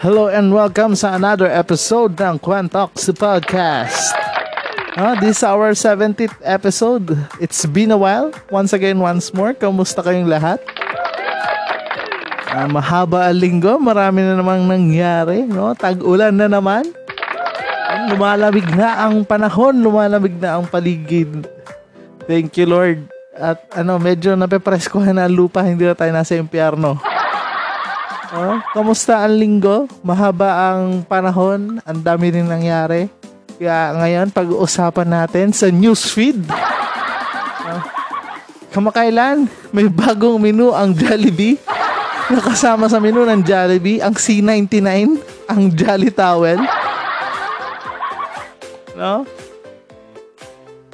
Hello and welcome sa another episode ng Quantox Podcast. Uh, this is our 70th episode. It's been a while. Once again, once more, kamusta kayong lahat? Uh, mahaba ang linggo, marami na namang nangyari. No? Tag-ulan na naman. Lumalamig na ang panahon, lumalamig na ang paligid. Thank you, Lord. At ano, medyo napepreskuhan na ang lupa, hindi na tayo nasa impyerno. Oh, kamusta ang linggo? Mahaba ang panahon, ang dami rin nangyari. Kaya ngayon, pag-uusapan natin sa newsfeed. Oh, kamakailan, may bagong menu ang Jollibee. Nakasama sa menu ng Jollibee, ang C99, ang Jolly Towel. No?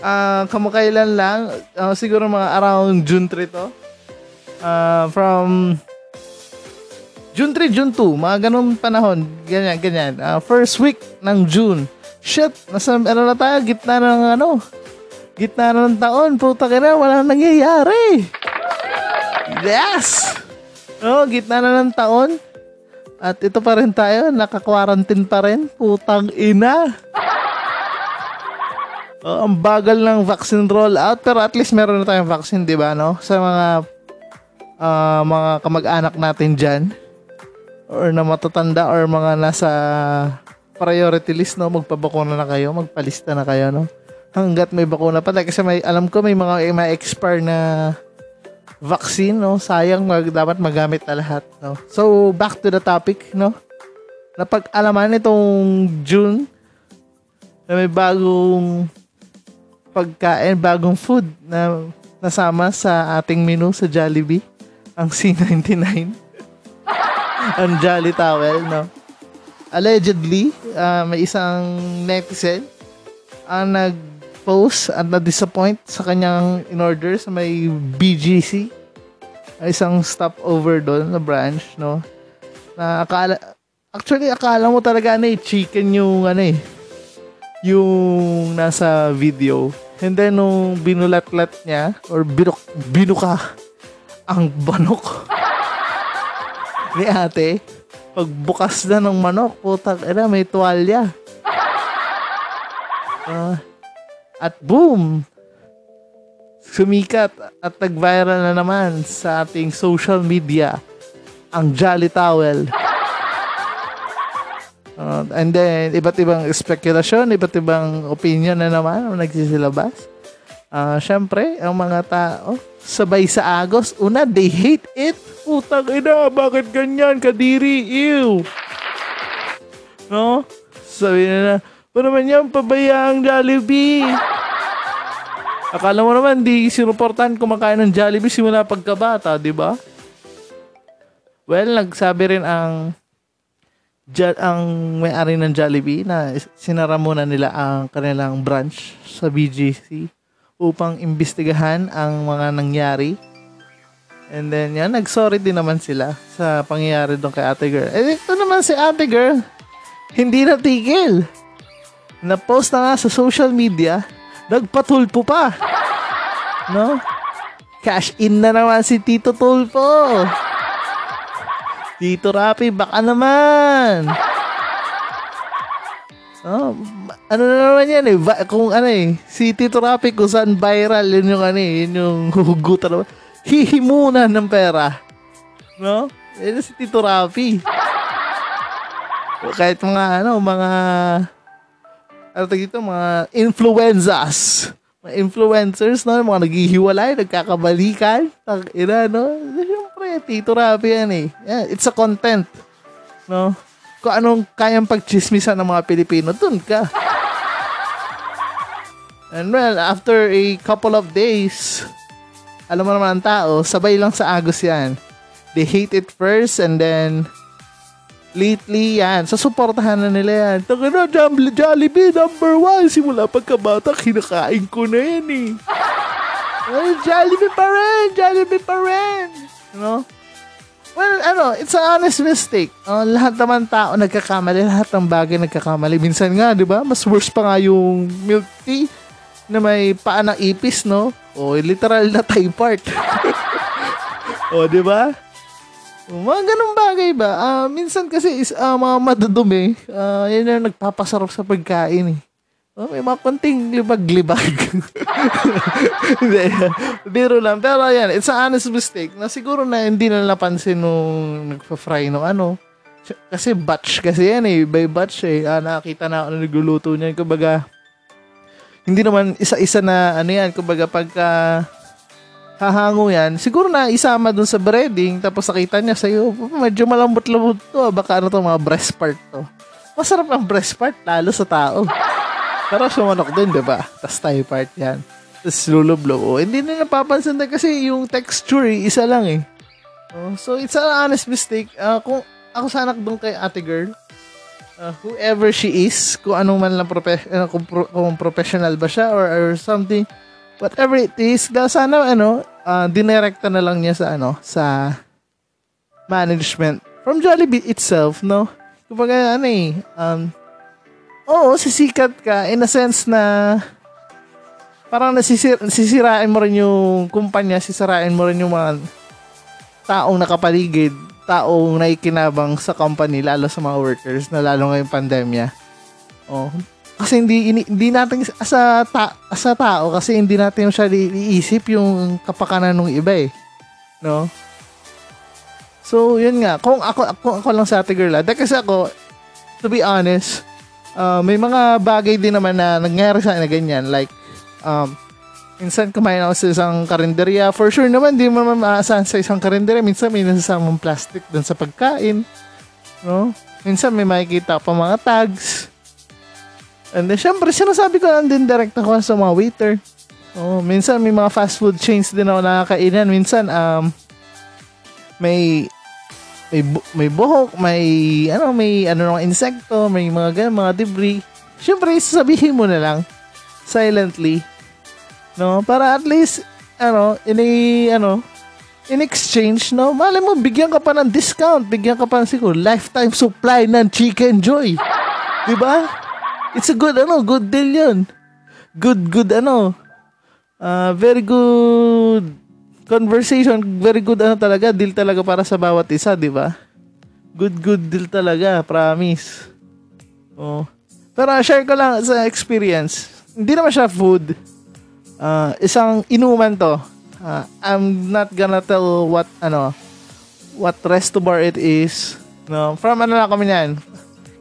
Uh, kamakailan lang, uh, siguro mga around June 3 to. Uh, from June 3, June 2, mga ganun panahon, ganyan, ganyan. Uh, first week ng June. Shit, nasa, ano na tayo, gitna na ng ano, gitna na ng taon, puta ka na, wala nangyayari. Yes! Oh, gitna na ng taon. At ito pa rin tayo, naka-quarantine pa rin, putang ina. Oh, ang bagal ng vaccine rollout, pero at least meron na tayong vaccine, di ba, no? Sa mga uh, mga kamag-anak natin dyan or na matatanda or mga nasa priority list no? Magpabakuna na kayo magpalista na kayo no? Hanggat may bakuna pa. Kasi may alam ko may mga may expire na vaccine no? Sayang mag, dapat magamit na lahat no? So back to the topic no? Napag-alaman itong June na may bagong pagkain bagong food na nasama sa ating menu sa Jollibee ang C99 ang Jolly Towel, no? Allegedly, uh, may isang netizen ang nag-post at na-disappoint sa kanyang in-order sa may BGC. Isang stopover doon na branch, no? Na akala, actually, akala mo talaga na eh, chicken yung ano eh, yung nasa video. And then, nung binulat-lat niya, or binuk, binuka ang banok ni ate, pagbukas na ng manok, putak, ina, may tuwalya. Uh, at boom! Sumikat at nag-viral na naman sa ating social media ang Jolly Towel. Uh, and then, iba't ibang spekulasyon, iba't ibang opinion na naman ang nagsisilabas. Uh, Siyempre, ang mga tao, sabay sa agos. Una, they hate it. Putang ina, bakit ganyan? Kadiri, ew. No? Sabi na na, pa naman yan, pabayaang Jollibee. Akala mo naman, di sinuportan kumakain ng Jollibee simula pagkabata, di ba? Well, nagsabi rin ang ang may-ari ng Jollibee na sinara muna nila ang kanilang branch sa BGC upang imbestigahan ang mga nangyari. And then, yan, nag-sorry din naman sila sa pangyayari doon kay ate girl. Eh, ito naman si ate girl, hindi natigil. Na-post na nga sa social media, nagpatulpo pa. No? Cash in na naman si Tito Tulpo. Tito Rapi, baka naman. Oh, ano na naman yan eh. Ba, kung ano eh, Tito Rapi kung saan viral, yun yung ano eh, yun yung hugutan naman. Hihimunan ng pera. No? Yan si Tito Rapi. Kahit mga ano, mga ano dito, mga influencers. Mga influencers, no? Mga naghihiwalay, nagkakabalikan. Tang ina, no? Siyempre, Tito Rapi yan eh. Yeah, it's a content. No? Kung anong kayang pagchismisan ng mga Pilipino, dun ka. And well, after a couple of days, alam mo naman ang tao, sabay lang sa agos yan. They hate it first and then lately yan, susuportahan na nila yan. Taka na, Jollibee, Jollibee number one. Simula pagkabata, kinakain ko na yan eh. Ay, Jollibee pa rin, Jollibee pa rin. You know? Well, ano, it's an honest mistake. Uh, lahat naman tao nagkakamali, lahat ng bagay nagkakamali. Minsan nga, di ba, mas worse pa nga yung milk tea na may paa ng ipis, no? O, literal na Thai part. o, di ba? Mga ganun bagay ba? Uh, minsan kasi is uh, mga madudumi, uh, yan yung nagpapasarap sa pagkain eh. Oh, may mga konting libag-libag. Biro lang. Pero yan, it's an honest mistake na siguro na hindi na napansin nung nagpa-fry no ano. Kasi batch kasi yan eh. By batch eh. Ah, nakita na na nagluluto niyan. Kumbaga, hindi naman isa-isa na ano yan. Kumbaga, pagka hahango yan, siguro na isama dun sa breading, tapos nakita niya sa'yo, medyo malambot-lambot to. Baka ano to, mga breast part to. Masarap ang breast part, lalo sa tao. Pero sumanok din, di ba? Tapos tayo part yan. Tapos lulublo. Oh, hindi na napapansin na kasi yung texture, eh, isa lang eh. Oh, so, it's an honest mistake. Uh, kung ako sana doon kay ate girl, uh, whoever she is, kung anong man lang profe- uh, kung, pro- kung professional ba siya or, or something, whatever it is, da sana ano, uh, dinirekta na lang niya sa ano, sa management from Jollibee itself, no? Kumbaga ano eh, um, oo, sisikat ka in a sense na parang nasisir, sisirain mo rin yung kumpanya, sisirain mo rin yung mga taong nakapaligid, taong naikinabang sa company, lalo sa mga workers, na lalo ngayong pandemya. Oh. Kasi hindi, hindi, natin, sa, ta, sa tao, kasi hindi natin siya iisip yung kapakanan ng iba eh. No? So, yun nga. Kung ako, ako, ako lang sa ate girl, ah, dahil kasi ako, to be honest, uh, may mga bagay din naman na nangyari sa na ganyan. Like, um, minsan kumain ako sa isang karinderya. For sure naman, di mo naman maasahan sa isang karinderya. Minsan may nasasamang plastic dun sa pagkain. No? Minsan may makikita pa mga tags. And then, syempre, sinasabi ko lang din direct ako sa mga waiter. Oh, minsan may mga fast food chains din ako nakakainan. Minsan, um, may may bu- may buhok, may ano, may ano ng insekto, may mga ganun, mga debris. Syempre, sasabihin mo na lang silently. No, para at least ano, in a, ano, in exchange, no, mali mo, bigyan ka pa ng discount, bigyan ka pa ng siguro, lifetime supply ng Chicken Joy. Ba? It's a good, ano, good deal yun. Good, good, ano, uh, very good conversation, very good ano talaga, deal talaga para sa bawat isa, di ba? Good, good deal talaga, promise. Oh. Pero share ko lang sa experience. Hindi naman siya food. Uh, isang inuman to. Uh, I'm not gonna tell what, ano, what resto bar it is. No, from ano lang kami niyan.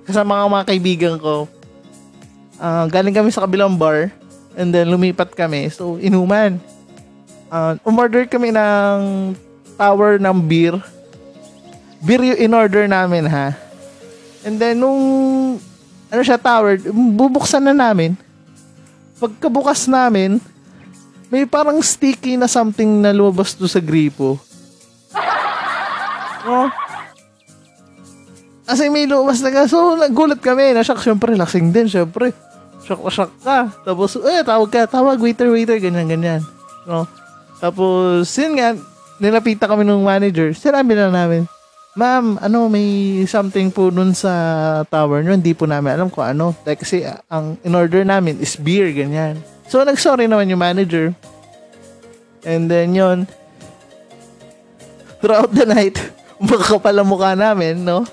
Kasama mga mga kaibigan ko. Uh, galing kami sa kabilang bar. And then lumipat kami. So, inuman uh, umorder kami ng tower ng beer. Beer yung in-order namin ha. And then nung ano siya tower, bubuksan na namin. Pagkabukas namin, may parang sticky na something na lumabas do sa gripo. Oh. Kasi may lumabas na So, nagulat kami. Nashock, syempre, lasing din, syempre. Shock na shock ka. Tapos, eh, tawag ka, tawag, waiter, waiter, ganyan, ganyan. No? Tapos, yun nga, nilapita kami ng manager. Sinabi na namin, Ma'am, ano, may something po nun sa tower nyo. Hindi po namin alam kung ano. Like, kasi uh, ang in-order namin is beer, ganyan. So, nag-sorry naman yung manager. And then, yun. Throughout the night, makakapal ang mukha namin, no?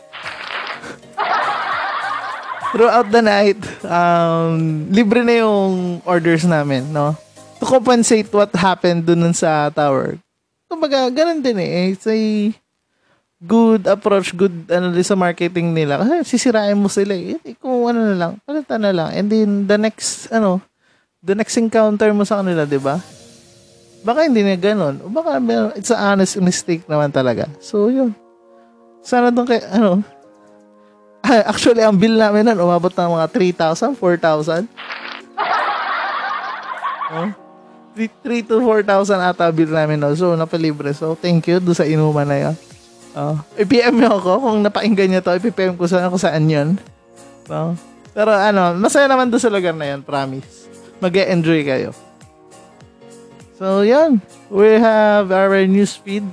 Throughout the night, um, libre na yung orders namin, no? To compensate what happened dun sa tower. Kumbaga, ganun din eh. It's a good approach, good ano sa marketing nila. Kasi sisirain mo sila eh. kung ano na lang, palitan na lang. And then, the next, ano, the next encounter mo sa kanila, di ba? Baka hindi na ganun. O baka it's an honest mistake naman talaga. So, yun. Sana doon kay, ano, actually, ang bill namin nun, umabot ng mga 3,000, 4,000. Oh. 3 to 4,000 ata bill namin no. So, napalibre. So, thank you do sa inuman na yun. Oh. I-PM nyo ako kung napainggan nyo to. I-PM ko saan, kung saan yun. No? Pero ano, masaya naman doon sa lugar na yun, promise. mag enjoy kayo. So, yan. We have our news feed.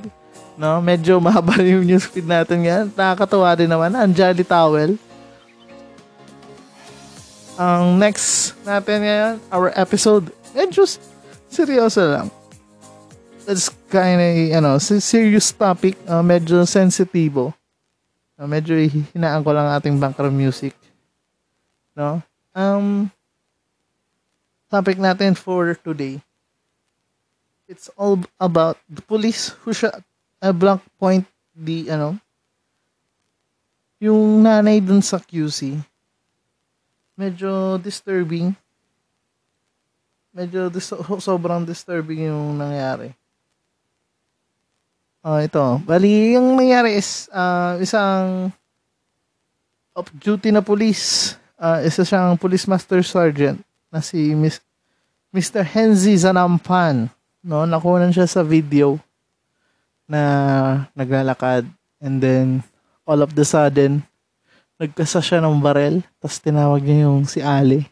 No? Medyo mahaba yung news feed natin yan. Nakakatawa din naman. Ang Jolly Towel. Ang next natin ngayon, our episode, medyo seryoso lang. It's kind of, ano, serious topic, uh, medyo sensitibo. Uh, medyo hinaan ko lang ating background music. No? Um, topic natin for today. It's all about the police who shot a blank point the, ano, yung nanay dun sa QC. Medyo disturbing medyo dis- sobrang disturbing yung nangyari. Uh, ito. Bali, yung nangyari is uh, isang off-duty na police. Uh, isa siyang police master sergeant na si Miss, Mr. Henzi Zanampan. No, nakunan siya sa video na naglalakad and then all of the sudden nagkasa siya ng barel tapos tinawag niya yung si Ali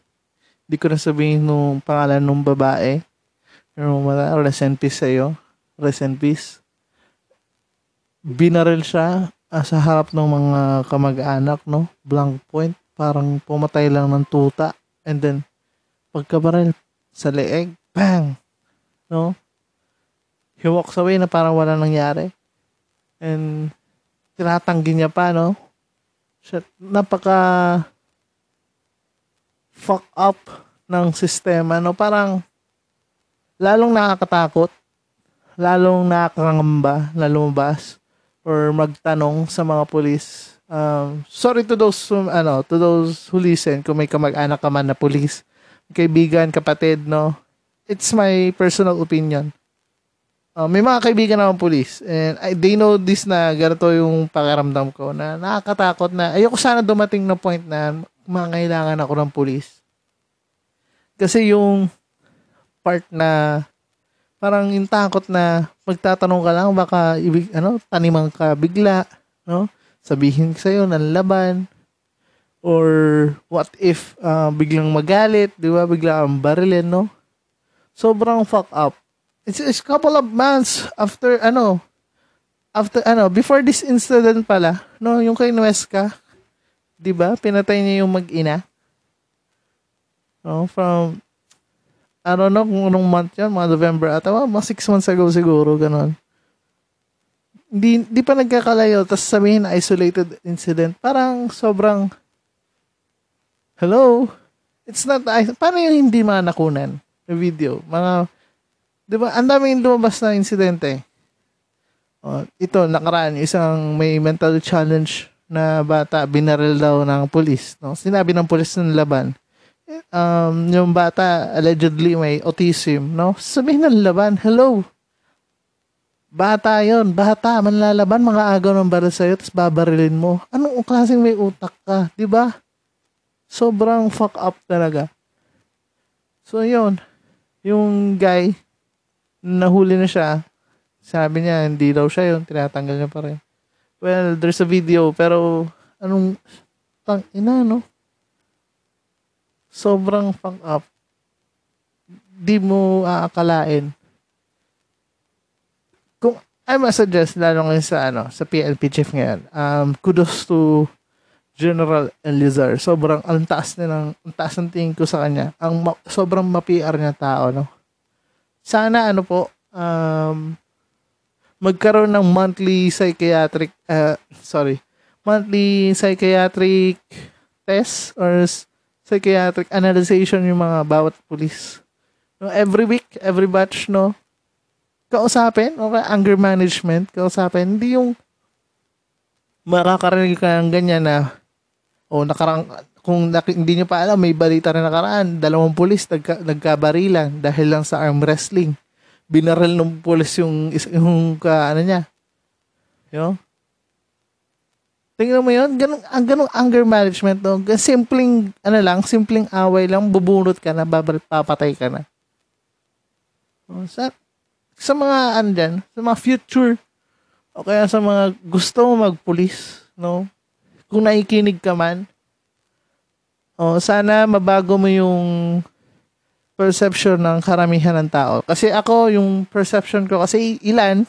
Di ko na sabihin nung pangalan nung babae. Pero wala, rest in peace sa'yo. Rest in peace. Binaril siya uh, sa harap ng mga kamag-anak, no? Blank point. Parang pumatay lang ng tuta. And then, pagkabaril sa leeg, bang! No? He walks away na parang wala nangyari. And, tinatanggi niya pa, no? Siya, napaka fuck up ng sistema, no? Parang lalong nakakatakot, lalong nakakangamba na lumabas or magtanong sa mga pulis. Um, sorry to those who, ano, to those who listen kung may kamag-anak ka man na pulis, kaibigan, kapatid, no? It's my personal opinion. Uh, may mga kaibigan naman pulis and I, they know this na ganito yung pakiramdam ko na nakakatakot na ayoko sana dumating na point na mangailangan ako ng pulis. Kasi yung part na parang yung takot na magtatanong ka lang baka ibig ano taniman ka bigla no? Sabihin sa iyo ng laban. Or what if uh, biglang magalit di ba? Bigla ang barilin no? Sobrang fuck up. It's, it's couple of months after ano after ano before this incident pala no? Yung kay Nuesca 'di ba? Pinatay niya yung mag-ina. No, from I don't know kung anong month yan, mga November ata, mga 6 months ago siguro, ganun. Hindi, di pa nagkakalayo, tapos sabihin na isolated incident. Parang sobrang, hello? It's not, paano yung hindi mga nakunan? Yung video. Mga, di ba, ang daming lumabas na insidente. Oh, ito, nakaraan, isang may mental challenge na bata binaril daw ng pulis. No? Sinabi ng pulis ng laban, um, yung bata allegedly may autism. No? Sabihin ng laban, hello, bata yon bata, manlalaban, mga agaw ng baril sa'yo, tapos babarilin mo. Anong klaseng may utak ka? di ba Sobrang fuck up talaga. So, yun. Yung guy, nahuli na siya, sabi niya, hindi daw siya yun, tinatanggal niya pa rin. Well, there's a video, pero anong tang ina, no? Sobrang fuck up. Di mo aakalain. Kung I must suggest, lalo ngayon sa, ano, sa PLP chief ngayon, um, kudos to General Elizar. Sobrang, ang taas na ng, ang taas ng tingin ko sa kanya. Ang ma, sobrang ma-PR niya tao, no? Sana, ano po, um, magkaroon ng monthly psychiatric uh, sorry monthly psychiatric test or psychiatric analysis yung mga bawat police no every week every batch no? Kausapin okay anger management kausapin. Hindi yung makakarinig ka ng ganyan na o oh, nakarang kung nak- hindi nyo pa alam may balita rin nakaraan dalawang pulis nagka, nagkabarilan dahil lang sa arm wrestling binaril ng pulis yung, yung ka, ano niya. Yo? Tingnan mo yun, ganun, ang ganung anger management no? Simpleng, ano lang, simpleng away lang, bubunot ka na, babal, papatay ka na. Oh, sa, sa mga andyan, sa mga future, o kaya sa mga gusto mo magpulis, no? Kung naikinig ka man, oh, sana mabago mo yung perception ng karamihan ng tao. Kasi ako, yung perception ko, kasi ilan,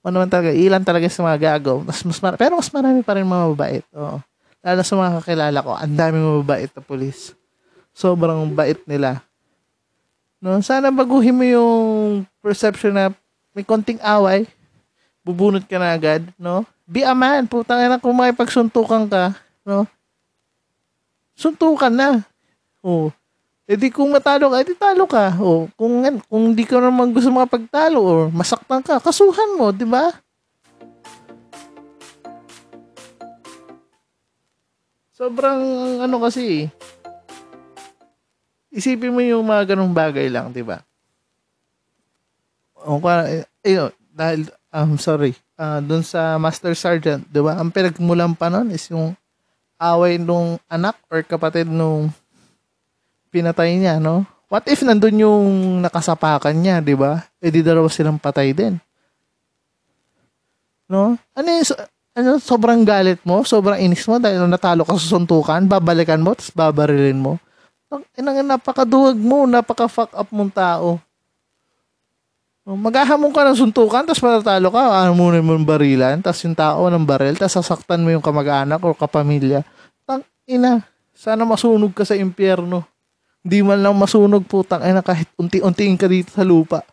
o naman talaga, ilan talaga sa mga gago. Mas, mas mar- pero mas marami pa rin mga mabait. Oo. Lalo sa mga kakilala ko, ang dami mabait na pulis. Sobrang bait nila. No, sana baguhin mo yung perception na may konting away, bubunot ka na agad, no? Be a man, putang ina kung makipagsuntukan ka, no? Suntukan na. Oh. E di kung matalo ka, edi talo ka. O kung kung di ka naman gusto makapagtalo or masaktan ka, kasuhan mo, di ba? Sobrang ano kasi isipin mo yung mga ganong bagay lang, di ba? O eh, eh, dahil, um, sorry, uh, dun sa Master Sergeant, di ba? Ang pinagmulan pa nun is yung away nung anak or kapatid nung pinatay niya, no? What if nandun yung nakasapakan niya, di ba? Eh di dalawa silang patay din. No? Ano yung, ano, sobrang galit mo, sobrang inis mo dahil natalo ka sa suntukan, babalikan mo, tapos babarilin mo. Inang napakaduwag mo, napaka-fuck up mong tao. Maghahamon ka ng suntukan, tapos matatalo ka, ano muna mo barilan, tapos yung tao ng baril, tapos sasaktan mo yung kamag-anak o kapamilya. Tang ina, sana masunog ka sa impyerno. Hindi man lang masunog putang ina kahit unti-untiin ka dito sa lupa.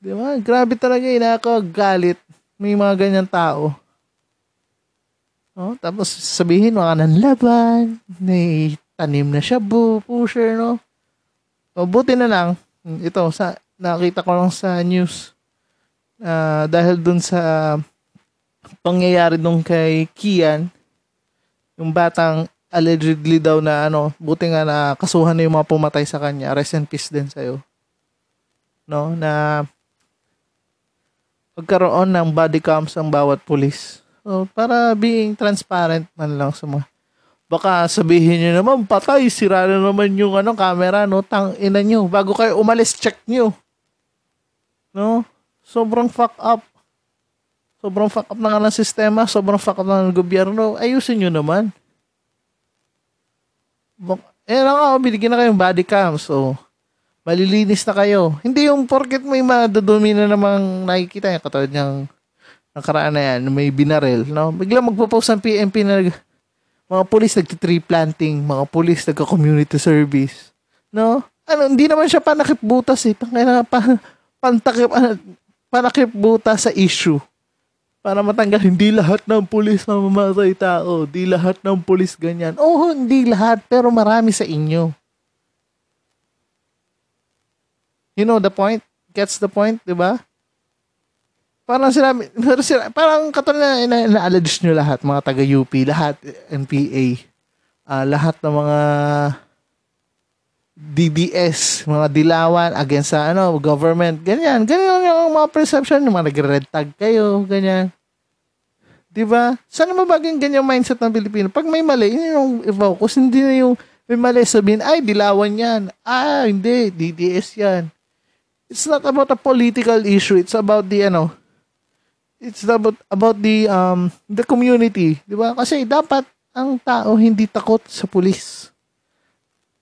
Di ba? Grabe talaga eh, nakakagalit. May mga ganyan tao. Oh, tapos sabihin, mga nanlaban, may tanim na siya, bu, pusher, no? O, buti na lang, ito, sa, nakita ko lang sa news, uh, dahil dun sa pangyayari nung kay Kian, yung batang allegedly daw na ano, buti nga na kasuhan na yung mga pumatay sa kanya, rest in peace din sa'yo. No, na pagkaroon ng body cams ang bawat pulis. So, para being transparent man lang sa mga Baka sabihin niyo naman, patay, sira na naman yung ano, camera, no? Tang ina niyo. Bago kayo umalis, check niyo. No? Sobrang fuck up. Sobrang fuck up na nga ng sistema, sobrang fuck up na ng gobyerno. Ayusin niyo naman. Eh, na nga, binigyan na kayong body cam. So, malilinis na kayo. Hindi yung porket may madadumi na namang nakikita yung katulad niyang nakaraan na yan, may binarel, no? Bigla magpo-post ang PMP na mga pulis nagti-tree planting, mga pulis nagka-community service. No? Ano, hindi naman siya panakip butas eh. Tangina pa pantakip uh, panakip butas sa issue. Para matanggal hindi lahat ng pulis mamamatay tao, hindi lahat ng pulis ganyan. Oo, hindi lahat, pero marami sa inyo. You know the point? Gets the point, 'di ba? parang sila, parang, sila, parang katulad na ina-allege nyo lahat, mga taga-UP, lahat, NPA, uh, ah, lahat ng mga DDS, mga dilawan against sa ano, government, ganyan. Ganyan yung mga perception, yung mga nagre-red tag kayo, ganyan. 'Di ba? Sana mabaging ganyan mindset ng Pilipino. Pag may mali, yun yung i-focus, hindi na yung may mali sabihin, ay, dilawan yan. Ah, hindi, DDS yan. It's not about a political issue. It's about the, ano, it's about about the um the community, 'di ba? Kasi dapat ang tao hindi takot sa pulis.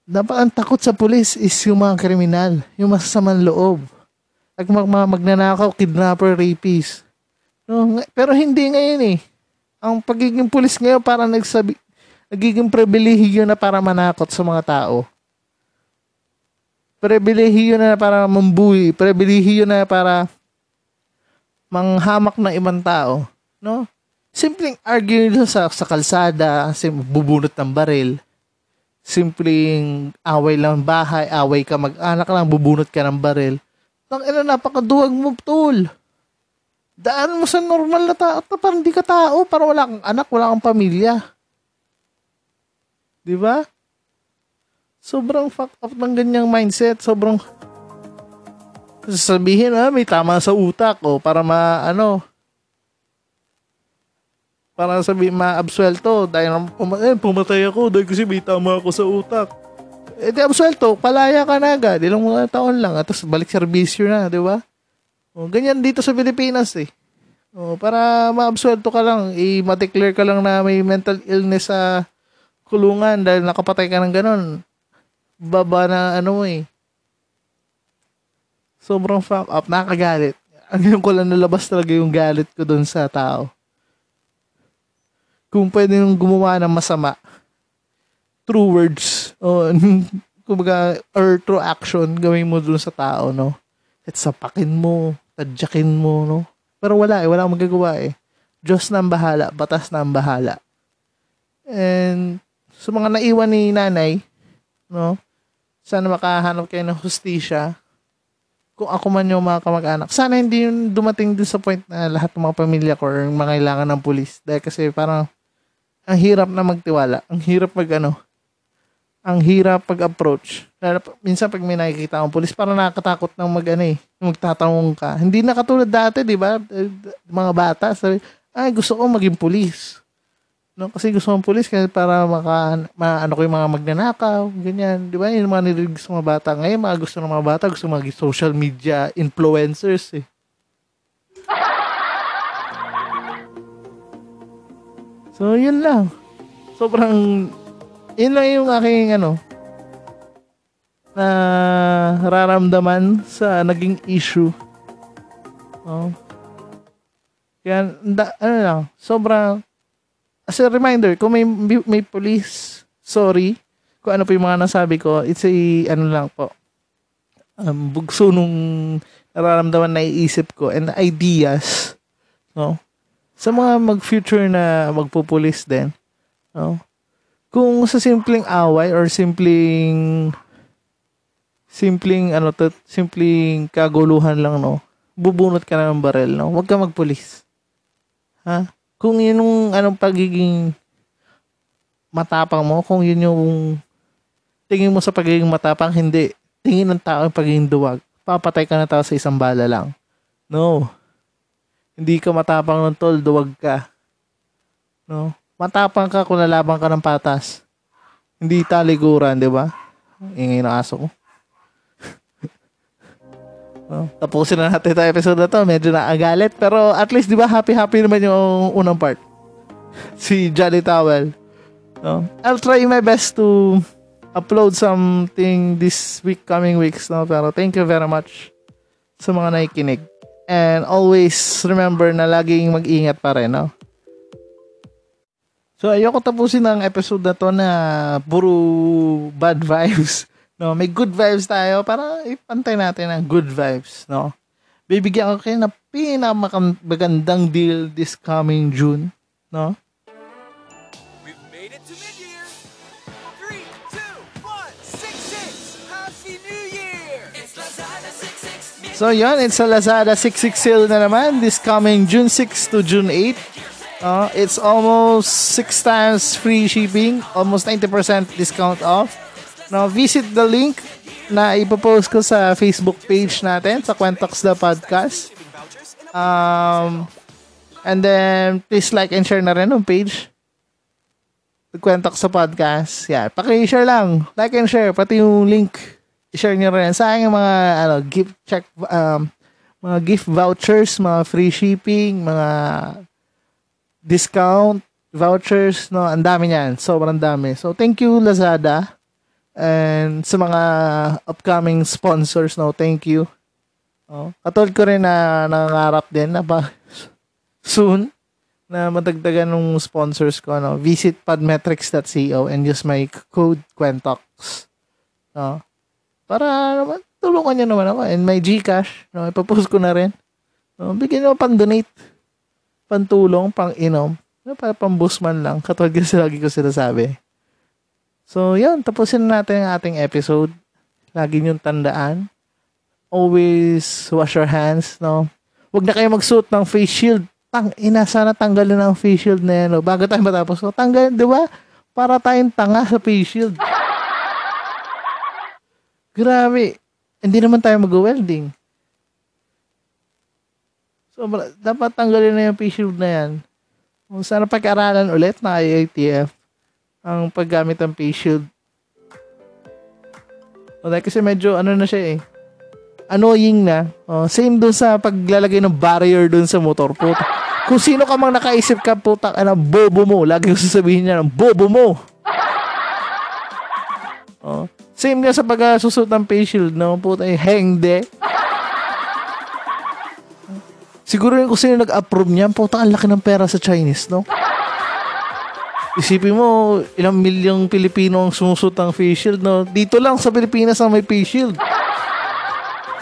Dapat ang takot sa pulis is yung mga kriminal, yung masasamang loob. Like mag, magnanakaw, kidnapper, rapist. No, pero hindi ngayon eh. Ang pagiging pulis ngayon para nagsabi nagiging pribilehiyo na para manakot sa mga tao. Pribilehiyo na para mambuhi, pribilehiyo na para manghamak ng ibang tao, no? Simpleng argue sa, sa kalsada, sim, bubunot ng baril. Simpleng away lang bahay, away ka mag-anak lang, bubunot ka ng baril. Nang ina, napakaduwag mo, tol. Daan mo sa normal na tao, parang di ka tao, parang wala kang anak, wala kang pamilya. Di ba? Sobrang fuck up ng ganyang mindset. Sobrang sasabihin ah, may tama sa utak o para ma ano para sabi ma-absuelto dahil pum- eh, pumatay ako dahil kasi may tama ako sa utak. Eh, di absuelto, palaya ka na agad. Ilang mga taon lang. At tapos balik serbisyo na, di ba? O, ganyan dito sa Pilipinas eh. O, para maabsuelto ka lang, i-declare ka lang na may mental illness sa kulungan dahil nakapatay ka ng ganon. Baba na ano eh. Sobrang fuck up. Nakagalit. Ang ko lang nalabas talaga yung galit ko doon sa tao. Kung pwede nung gumawa ng masama, true words, o, kumbaga, or true action, gawin mo doon sa tao, no? At sapakin mo, tadyakin mo, no? Pero wala eh, wala akong magagawa eh. Diyos na ang bahala, batas na ang bahala. And sa mga naiwan ni nanay, no? Sana makahanap kayo ng hustisya. Kung ako man yung mga kamag-anak. Sana hindi yun dumating din sa point na lahat ng mga pamilya ko or mga kailangan ng pulis. Dahil kasi parang ang hirap na magtiwala. Ang hirap mag ano. Ang hirap pag-approach. Lalo, minsan pag may nakikita akong pulis, parang nakakatakot ng mag ano eh. Magtatanong ka. Hindi na katulad dati, di ba? Mga bata, sabi, ay gusto ko maging pulis. No, kasi gusto kong pulis kasi para maka, maano ko yung mga magnanakaw, ganyan. Di ba? Yung mga nirinig sa mga bata. Ngayon, mga gusto ng mga bata, gusto maging social media influencers eh. So, yun lang. Sobrang, yun lang yung aking ano, na raramdaman sa naging issue. Oh. Kaya, da, ano lang, sobrang, as a reminder, kung may, may police, sorry, kung ano po yung mga nasabi ko, it's a, ano lang po, um, bugso nung nararamdaman na iisip ko and ideas, no? Sa mga mag-future na magpupulis din, no? Kung sa simpleng away or simpleng simpleng ano to, simpleng kaguluhan lang, no? Bubunot ka na ng barel, no? Huwag ka magpulis. Ha? Kung yun yung anong pagiging matapang mo, kung yun yung tingin mo sa pagiging matapang, hindi. Tingin ng tao yung pagiging duwag. Papatay ka na tao sa isang bala lang. No. Hindi ka matapang ng tol, duwag ka. No. Matapang ka kung nalaban ka ng patas. Hindi taliguran, di ba? Ingay ng aso ko. no, tapusin na natin ito episode na to. Medyo naagalit. Pero at least, di ba, happy-happy naman yung unang part. si Jolly Towel. No? I'll try my best to upload something this week, coming weeks. No? Pero thank you very much sa mga nakikinig. And always remember na laging mag-ingat pa rin. No? So, ayoko tapusin ang episode na to na puro bad vibes. No, may good vibes tayo para ipantay natin ang good vibes, no? Bibigyan ko kayo ng pinakamagandang deal this coming June, no? So, yun, it's a Lazada 66 sale na naman this coming June 6 to June 8. Uh, it's almost 6 times free shipping, almost 90% discount off. Now, visit the link na ipopost ko sa Facebook page natin, sa Quentox the Podcast. Um, and then, please like and share na rin yung page. Quentox sa Podcast. Yeah, paki-share lang. Like and share, pati yung link. I-share nyo rin. Sa akin mga ano, gift check, um, mga gift vouchers, mga free shipping, mga discount vouchers, no, ang dami niyan. Sobrang dami. So, thank you, Lazada. And sa mga upcoming sponsors, no, thank you. Oh, katulad ko rin na nangangarap din na ba soon na madagdagan ng sponsors ko, no. Visit podmetrics.co and use my code Quentox. No. Para naman, tulungan niyo naman ako. And my Gcash, no, ipapost ko na rin. No, bigyan nyo pang-donate, pantulong, pang-inom, no, para pang-boost man lang. Katulad kasi lagi ko sinasabi. So, yun. Tapusin na natin ang ating episode. Lagi niyong tandaan. Always wash your hands, no? Huwag na kayo magsuot ng face shield. Tang, ina, sana tanggalin ang face shield na yan, no? Bago tayo matapos. So, tanggalin, di ba? Para tayong tanga sa face shield. Grabe. Hindi naman tayo mag-welding. So, dapat tanggalin na yung face shield na yan. Sana pag-aralan ulit na IITF ang paggamit ng face shield. Okay, kasi medyo ano na siya eh. Annoying na. Oh, same dun sa paglalagay ng barrier dun sa motor. Puta. Kung sino ka mang nakaisip ka, puta, ano, bobo mo. Lagi ko sasabihin niya, bobo mo. Oh. Same nga sa pag-susot ng face shield, no? Puta, eh, hengde. Siguro yung kung sino nag-approve niyan, puta, ang laki ng pera sa Chinese, no? Isipin mo, ilang milyong Pilipino ang sumusot ng face shield, no? Dito lang sa Pilipinas ang may face shield.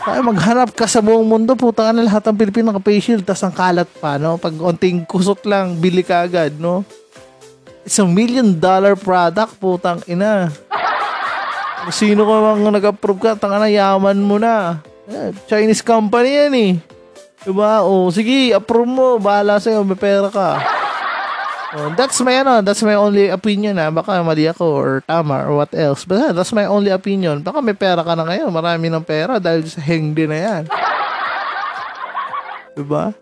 Ay, maghanap ka sa buong mundo, puta ka na lahat ng Pilipino naka-face shield, tas ang kalat pa, no? Pag onting kusot lang, bili ka agad, no? It's a million dollar product, putang ina. Sino ka mang nag-approve ka, tanga na, yaman mo na. Eh, Chinese company yan eh. Diba? O, sige, approve mo. Bahala sa'yo, may pera ka. Oh, that's my ano, that's my only opinion na baka mali ako or tama or what else. But yeah, that's my only opinion. Baka may pera ka na ngayon, marami ng pera dahil sa hengdi na yan. diba?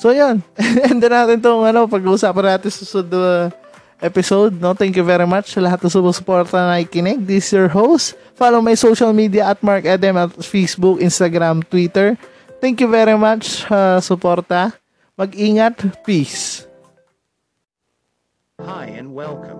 So yan, end na natin tong ano, pag-uusapan natin susunod na episode. No? Thank you very much sa lahat ng sumusuporta na nakikinig. This is your host. Follow my social media at Mark Edem at Facebook, Instagram, Twitter. Thank you very much, uh, suporta. Mag-ingat. Peace. Hi and welcome.